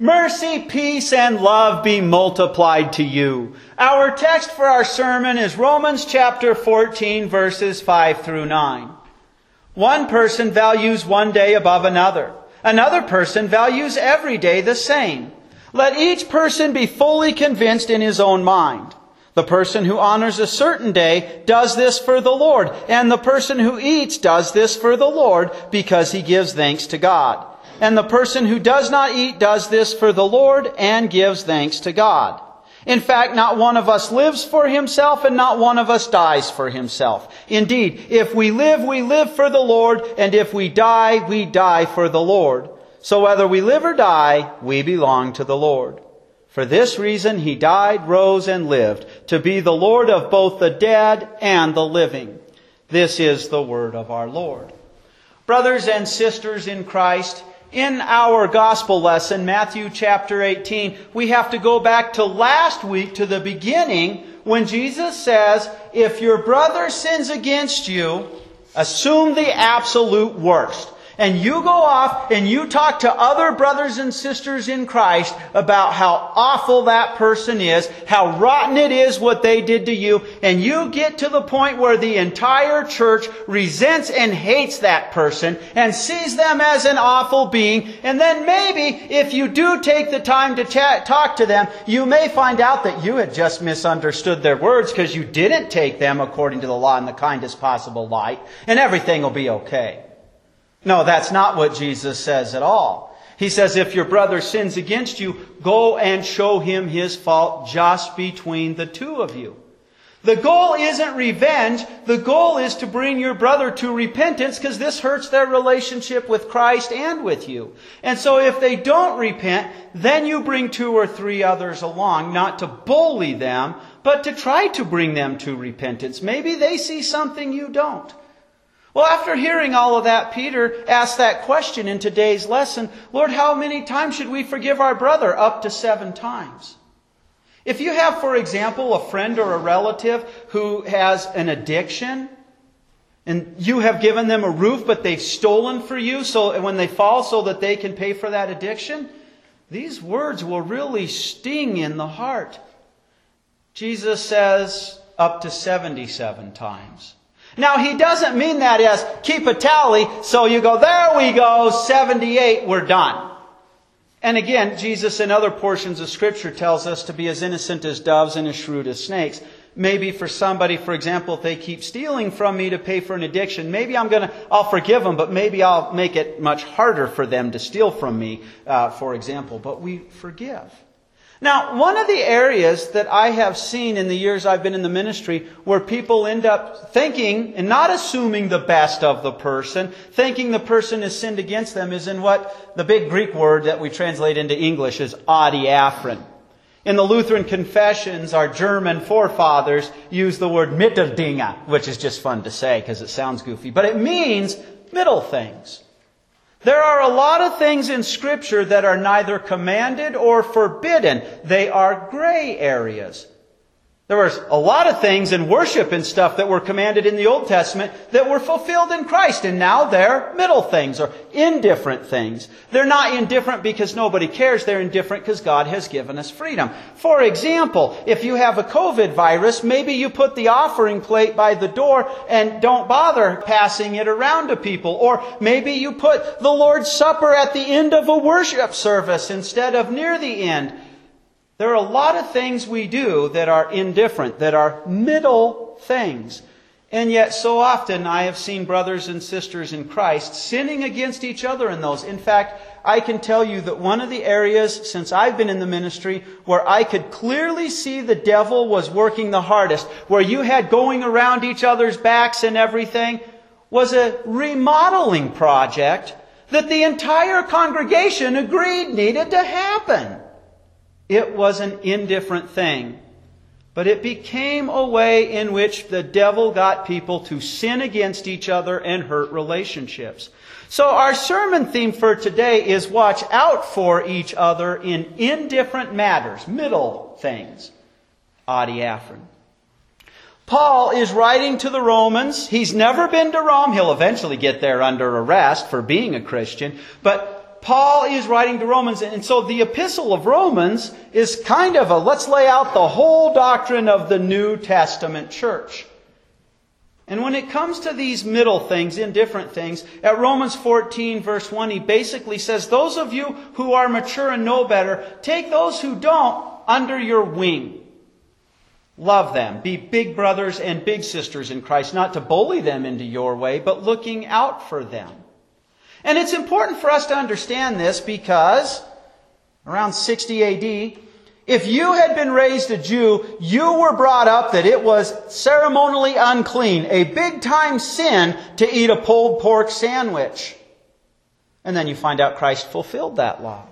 Mercy, peace, and love be multiplied to you. Our text for our sermon is Romans chapter 14, verses 5 through 9. One person values one day above another. Another person values every day the same. Let each person be fully convinced in his own mind. The person who honors a certain day does this for the Lord, and the person who eats does this for the Lord because he gives thanks to God. And the person who does not eat does this for the Lord and gives thanks to God. In fact, not one of us lives for himself and not one of us dies for himself. Indeed, if we live, we live for the Lord, and if we die, we die for the Lord. So whether we live or die, we belong to the Lord. For this reason he died, rose, and lived, to be the Lord of both the dead and the living. This is the word of our Lord. Brothers and sisters in Christ, in our gospel lesson, Matthew chapter 18, we have to go back to last week, to the beginning, when Jesus says, if your brother sins against you, assume the absolute worst and you go off and you talk to other brothers and sisters in Christ about how awful that person is, how rotten it is what they did to you, and you get to the point where the entire church resents and hates that person and sees them as an awful being, and then maybe if you do take the time to chat, talk to them, you may find out that you had just misunderstood their words because you didn't take them according to the law in the kindest possible light, and everything will be okay. No, that's not what Jesus says at all. He says, if your brother sins against you, go and show him his fault just between the two of you. The goal isn't revenge. The goal is to bring your brother to repentance because this hurts their relationship with Christ and with you. And so if they don't repent, then you bring two or three others along, not to bully them, but to try to bring them to repentance. Maybe they see something you don't. Well, after hearing all of that, Peter asked that question in today's lesson Lord, how many times should we forgive our brother? Up to seven times. If you have, for example, a friend or a relative who has an addiction, and you have given them a roof, but they've stolen for you so when they fall so that they can pay for that addiction, these words will really sting in the heart. Jesus says up to 77 times. Now, he doesn't mean that as keep a tally, so you go, there we go, 78, we're done. And again, Jesus in other portions of Scripture tells us to be as innocent as doves and as shrewd as snakes. Maybe for somebody, for example, if they keep stealing from me to pay for an addiction, maybe I'm gonna, I'll forgive them, but maybe I'll make it much harder for them to steal from me, uh, for example. But we forgive. Now, one of the areas that I have seen in the years I've been in the ministry where people end up thinking and not assuming the best of the person, thinking the person has sinned against them, is in what the big Greek word that we translate into English is adiaphoron. In the Lutheran confessions, our German forefathers use the word Mitteldinge, which is just fun to say because it sounds goofy, but it means middle things. There are a lot of things in Scripture that are neither commanded or forbidden. They are gray areas. There was a lot of things in worship and stuff that were commanded in the Old Testament that were fulfilled in Christ, and now they're middle things or indifferent things. They're not indifferent because nobody cares, they're indifferent because God has given us freedom. For example, if you have a COVID virus, maybe you put the offering plate by the door and don't bother passing it around to people. Or maybe you put the Lord's Supper at the end of a worship service instead of near the end. There are a lot of things we do that are indifferent, that are middle things. And yet, so often, I have seen brothers and sisters in Christ sinning against each other in those. In fact, I can tell you that one of the areas since I've been in the ministry where I could clearly see the devil was working the hardest, where you had going around each other's backs and everything, was a remodeling project that the entire congregation agreed needed to happen. It was an indifferent thing. But it became a way in which the devil got people to sin against each other and hurt relationships. So our sermon theme for today is watch out for each other in indifferent matters, middle things. Adiaphoron. Paul is writing to the Romans. He's never been to Rome. He'll eventually get there under arrest for being a Christian. But Paul is writing to Romans, and so the epistle of Romans is kind of a let's lay out the whole doctrine of the New Testament church. And when it comes to these middle things, indifferent things, at Romans 14, verse 1, he basically says, Those of you who are mature and know better, take those who don't under your wing. Love them. Be big brothers and big sisters in Christ, not to bully them into your way, but looking out for them. And it's important for us to understand this because around 60 AD, if you had been raised a Jew, you were brought up that it was ceremonially unclean, a big time sin to eat a pulled pork sandwich. And then you find out Christ fulfilled that law.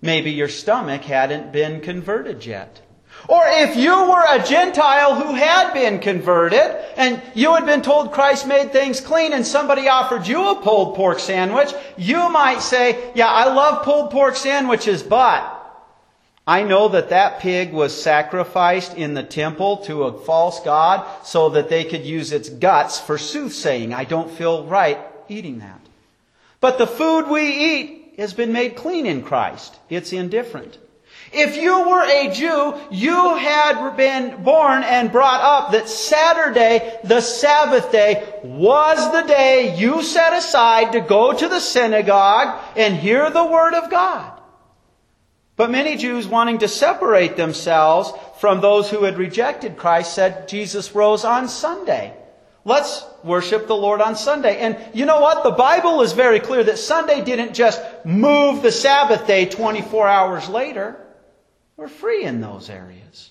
Maybe your stomach hadn't been converted yet. Or if you were a Gentile who had been converted and you had been told Christ made things clean and somebody offered you a pulled pork sandwich, you might say, yeah, I love pulled pork sandwiches, but I know that that pig was sacrificed in the temple to a false god so that they could use its guts for soothsaying. I don't feel right eating that. But the food we eat has been made clean in Christ. It's indifferent. If you were a Jew, you had been born and brought up that Saturday, the Sabbath day, was the day you set aside to go to the synagogue and hear the Word of God. But many Jews, wanting to separate themselves from those who had rejected Christ, said Jesus rose on Sunday. Let's worship the Lord on Sunday. And you know what? The Bible is very clear that Sunday didn't just move the Sabbath day 24 hours later. We're free in those areas.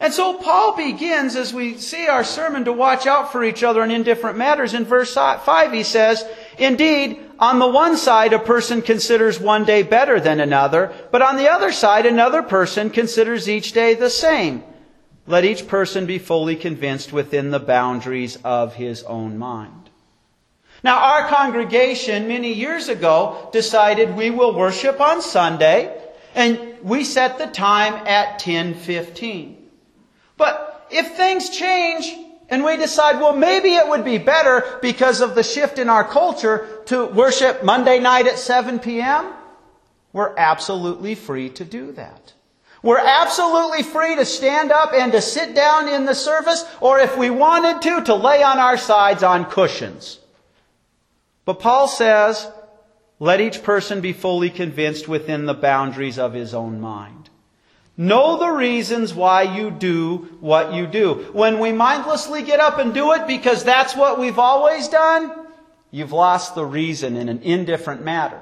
And so Paul begins, as we see our sermon, to watch out for each other in indifferent matters. In verse 5, he says, Indeed, on the one side, a person considers one day better than another, but on the other side, another person considers each day the same. Let each person be fully convinced within the boundaries of his own mind. Now, our congregation many years ago decided we will worship on Sunday, and we set the time at 1015. But if things change and we decide, well, maybe it would be better because of the shift in our culture to worship Monday night at 7 p.m., we're absolutely free to do that. We're absolutely free to stand up and to sit down in the service, or if we wanted to, to lay on our sides on cushions. But Paul says, let each person be fully convinced within the boundaries of his own mind. Know the reasons why you do what you do. When we mindlessly get up and do it because that's what we've always done, you've lost the reason in an indifferent matter.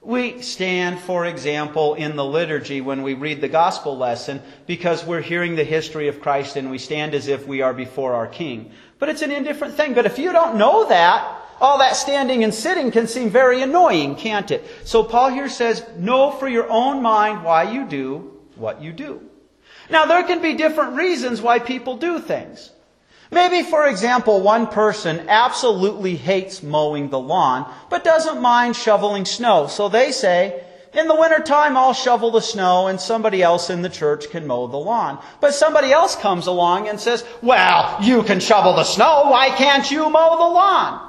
We stand, for example, in the liturgy when we read the gospel lesson because we're hearing the history of Christ and we stand as if we are before our King. But it's an indifferent thing. But if you don't know that, all that standing and sitting can seem very annoying, can't it? So Paul here says, know for your own mind why you do what you do. Now, there can be different reasons why people do things. Maybe, for example, one person absolutely hates mowing the lawn, but doesn't mind shoveling snow. So they say, in the wintertime, I'll shovel the snow and somebody else in the church can mow the lawn. But somebody else comes along and says, well, you can shovel the snow. Why can't you mow the lawn?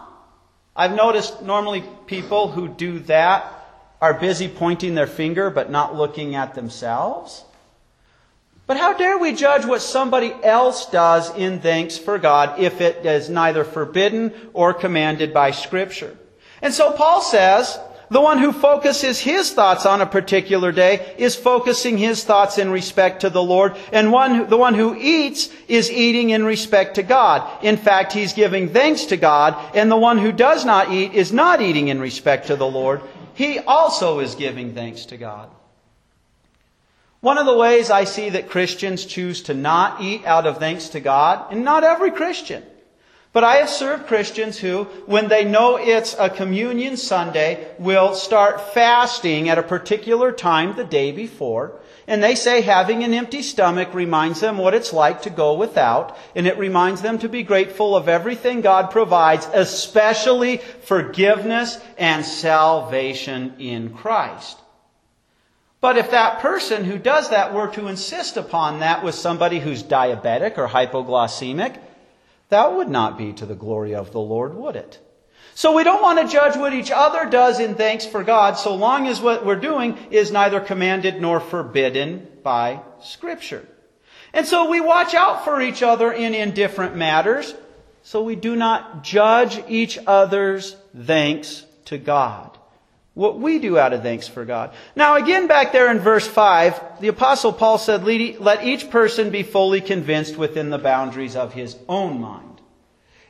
I've noticed normally people who do that are busy pointing their finger but not looking at themselves. But how dare we judge what somebody else does in thanks for God if it is neither forbidden or commanded by Scripture? And so Paul says, the one who focuses his thoughts on a particular day is focusing his thoughts in respect to the Lord, and one, the one who eats is eating in respect to God. In fact, he's giving thanks to God, and the one who does not eat is not eating in respect to the Lord he also is giving thanks to God. One of the ways I see that Christians choose to not eat out of thanks to God, and not every Christian, but I have served Christians who, when they know it's a communion Sunday, will start fasting at a particular time the day before, and they say having an empty stomach reminds them what it's like to go without, and it reminds them to be grateful of everything God provides, especially forgiveness and salvation in Christ. But if that person who does that were to insist upon that with somebody who's diabetic or hypoglycemic, that would not be to the glory of the Lord, would it? So we don't want to judge what each other does in thanks for God so long as what we're doing is neither commanded nor forbidden by Scripture. And so we watch out for each other in indifferent matters so we do not judge each other's thanks to God. What we do out of thanks for God. Now again back there in verse 5, the apostle Paul said, let each person be fully convinced within the boundaries of his own mind.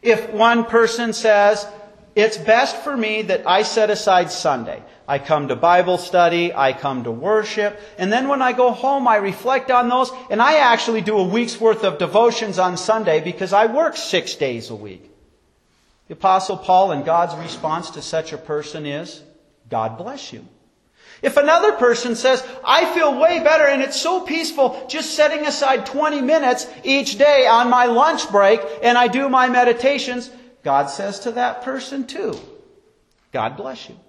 If one person says, it's best for me that I set aside Sunday. I come to Bible study, I come to worship, and then when I go home, I reflect on those, and I actually do a week's worth of devotions on Sunday because I work six days a week. The Apostle Paul and God's response to such a person is, God bless you. If another person says, I feel way better and it's so peaceful just setting aside 20 minutes each day on my lunch break and I do my meditations, God says to that person too, God bless you.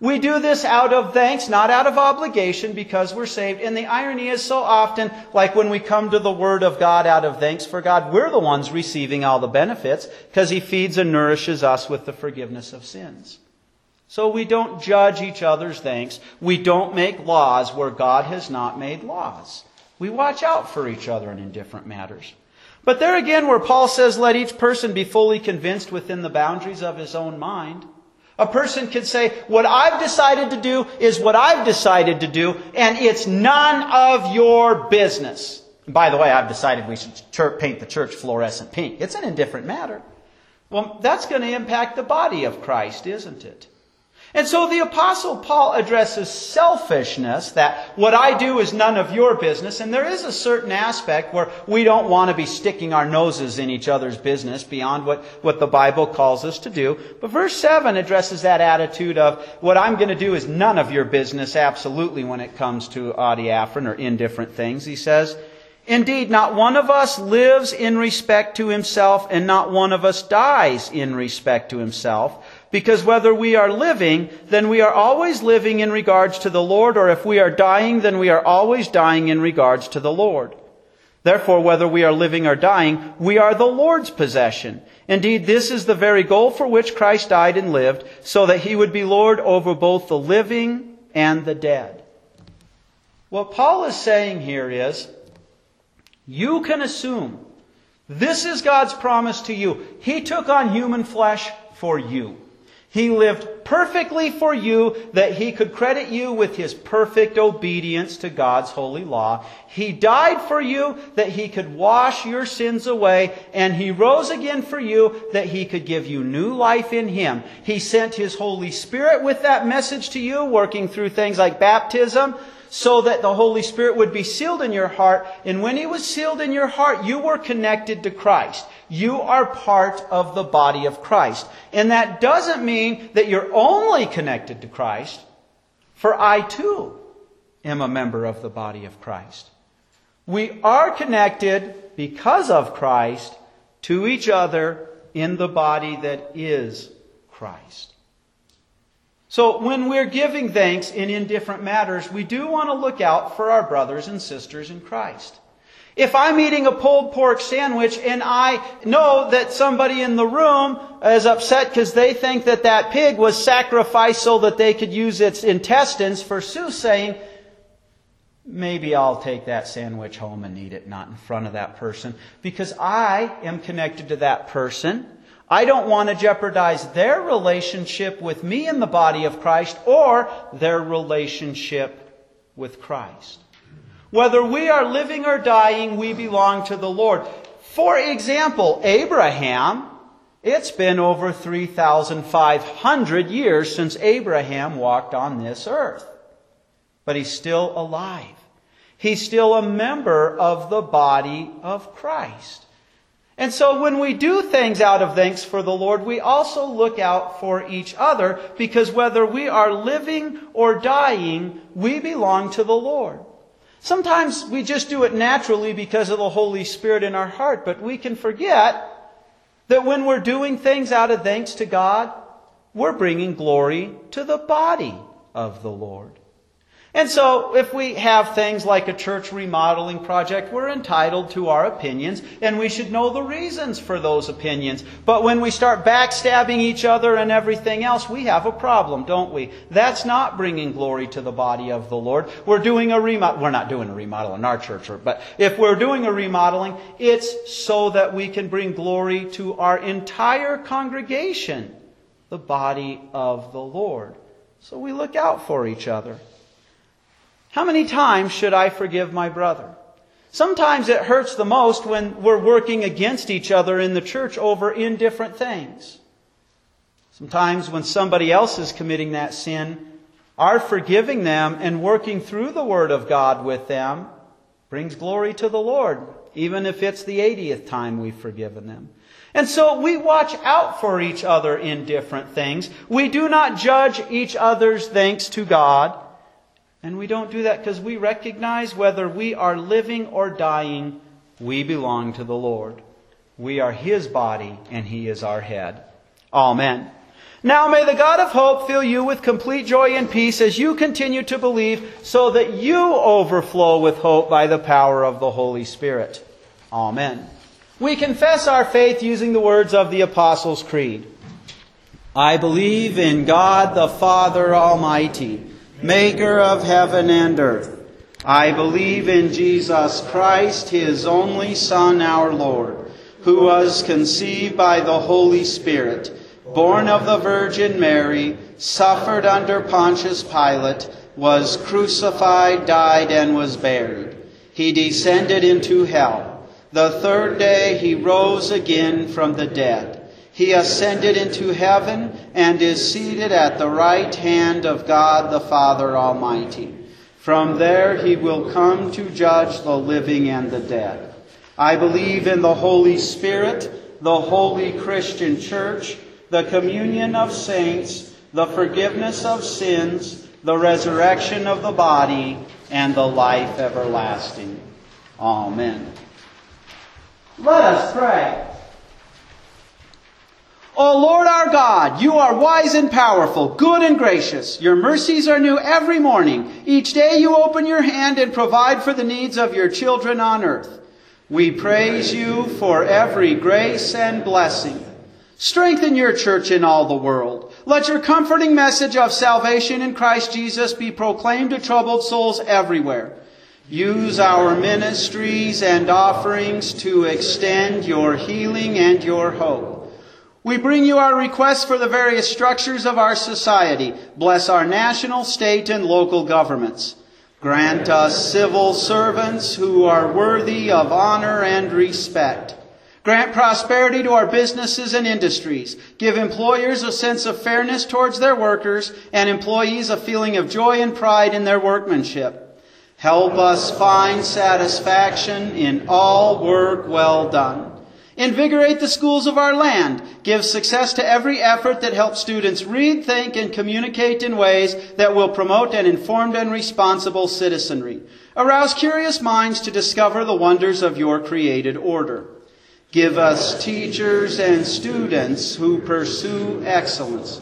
We do this out of thanks, not out of obligation, because we're saved. And the irony is so often, like when we come to the Word of God out of thanks for God, we're the ones receiving all the benefits, because He feeds and nourishes us with the forgiveness of sins. So we don't judge each other's things. We don't make laws where God has not made laws. We watch out for each other in indifferent matters. But there again, where Paul says, let each person be fully convinced within the boundaries of his own mind, a person could say, what I've decided to do is what I've decided to do, and it's none of your business. And by the way, I've decided we should paint the church fluorescent pink. It's an indifferent matter. Well, that's going to impact the body of Christ, isn't it? And so the apostle Paul addresses selfishness, that what I do is none of your business, and there is a certain aspect where we don't want to be sticking our noses in each other's business beyond what, what the Bible calls us to do. But verse 7 addresses that attitude of what I'm going to do is none of your business absolutely when it comes to adiaphoron or indifferent things. He says, Indeed, not one of us lives in respect to himself, and not one of us dies in respect to himself. Because whether we are living, then we are always living in regards to the Lord, or if we are dying, then we are always dying in regards to the Lord. Therefore, whether we are living or dying, we are the Lord's possession. Indeed, this is the very goal for which Christ died and lived, so that he would be Lord over both the living and the dead. What Paul is saying here is, you can assume this is God's promise to you. He took on human flesh for you. He lived perfectly for you that he could credit you with his perfect obedience to God's holy law. He died for you that he could wash your sins away, and he rose again for you that he could give you new life in him. He sent his Holy Spirit with that message to you, working through things like baptism, so that the Holy Spirit would be sealed in your heart. And when He was sealed in your heart, you were connected to Christ. You are part of the body of Christ. And that doesn't mean that you're only connected to Christ, for I too am a member of the body of Christ. We are connected because of Christ to each other in the body that is Christ. So when we're giving thanks in indifferent matters, we do want to look out for our brothers and sisters in Christ. If I'm eating a pulled pork sandwich and I know that somebody in the room is upset because they think that that pig was sacrificed so that they could use its intestines for soothsaying, maybe I'll take that sandwich home and eat it not in front of that person because I am connected to that person. I don't want to jeopardize their relationship with me in the body of Christ or their relationship with Christ. Whether we are living or dying, we belong to the Lord. For example, Abraham, it's been over 3,500 years since Abraham walked on this earth. But he's still alive. He's still a member of the body of Christ. And so when we do things out of thanks for the Lord, we also look out for each other because whether we are living or dying, we belong to the Lord. Sometimes we just do it naturally because of the Holy Spirit in our heart, but we can forget that when we're doing things out of thanks to God, we're bringing glory to the body of the Lord. And so, if we have things like a church remodeling project, we're entitled to our opinions, and we should know the reasons for those opinions. But when we start backstabbing each other and everything else, we have a problem, don't we? That's not bringing glory to the body of the Lord. We're doing a remodel. We're not doing a remodel in our church, but if we're doing a remodeling, it's so that we can bring glory to our entire congregation, the body of the Lord. So we look out for each other. How many times should I forgive my brother? Sometimes it hurts the most when we're working against each other in the church over indifferent things. Sometimes when somebody else is committing that sin, our forgiving them and working through the Word of God with them brings glory to the Lord, even if it's the 80th time we've forgiven them. And so we watch out for each other in different things. We do not judge each other's thanks to God. And we don't do that because we recognize whether we are living or dying, we belong to the Lord. We are His body and He is our head. Amen. Now may the God of hope fill you with complete joy and peace as you continue to believe so that you overflow with hope by the power of the Holy Spirit. Amen. We confess our faith using the words of the Apostles' Creed. I believe in God the Father Almighty maker of heaven and earth. I believe in Jesus Christ, his only Son, our Lord, who was conceived by the Holy Spirit, born of the Virgin Mary, suffered under Pontius Pilate, was crucified, died, and was buried. He descended into hell. The third day he rose again from the dead. He ascended into heaven and is seated at the right hand of God the Father Almighty. From there he will come to judge the living and the dead. I believe in the Holy Spirit, the holy Christian church, the communion of saints, the forgiveness of sins, the resurrection of the body, and the life everlasting. Amen. Let us pray. O Lord our God, you are wise and powerful, good and gracious. Your mercies are new every morning. Each day you open your hand and provide for the needs of your children on earth. We praise you for every grace and blessing. Strengthen your church in all the world. Let your comforting message of salvation in Christ Jesus be proclaimed to troubled souls everywhere. Use our ministries and offerings to extend your healing and your hope. We bring you our requests for the various structures of our society. Bless our national, state, and local governments. Grant us civil servants who are worthy of honor and respect. Grant prosperity to our businesses and industries. Give employers a sense of fairness towards their workers and employees a feeling of joy and pride in their workmanship. Help us find satisfaction in all work well done. Invigorate the schools of our land. Give success to every effort that helps students read, think, and communicate in ways that will promote an informed and responsible citizenry. Arouse curious minds to discover the wonders of your created order. Give us teachers and students who pursue excellence.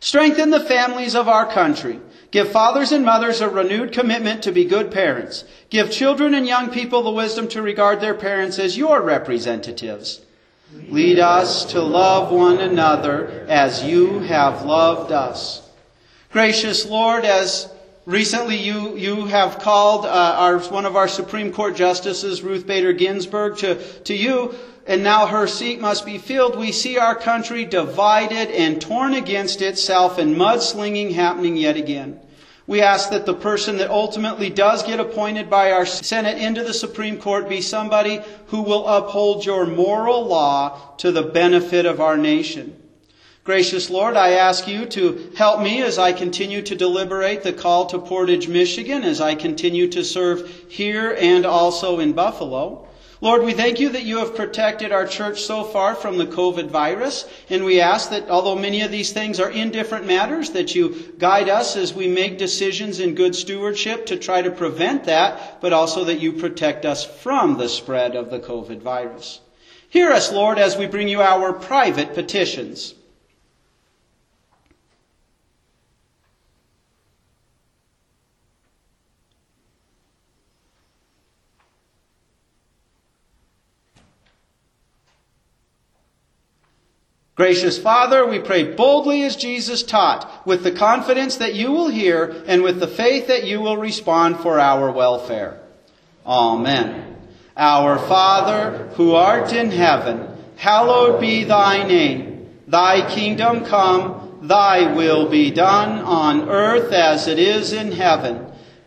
Strengthen the families of our country. Give fathers and mothers a renewed commitment to be good parents. Give children and young people the wisdom to regard their parents as your representatives. Lead us to love one another as you have loved us. Gracious Lord, as recently you, you have called uh, our, one of our Supreme Court justices, Ruth Bader Ginsburg, to, to you, and now her seat must be filled, we see our country divided and torn against itself and mudslinging happening yet again. We ask that the person that ultimately does get appointed by our Senate into the Supreme Court be somebody who will uphold your moral law to the benefit of our nation. Gracious Lord, I ask you to help me as I continue to deliberate the call to Portage, Michigan, as I continue to serve here and also in Buffalo. Lord, we thank you that you have protected our church so far from the COVID virus. And we ask that although many of these things are indifferent matters, that you guide us as we make decisions in good stewardship to try to prevent that, but also that you protect us from the spread of the COVID virus. Hear us, Lord, as we bring you our private petitions. Gracious Father, we pray boldly as Jesus taught, with the confidence that you will hear and with the faith that you will respond for our welfare. Amen. Our Father, who art in heaven, hallowed be thy name. Thy kingdom come, thy will be done on earth as it is in heaven.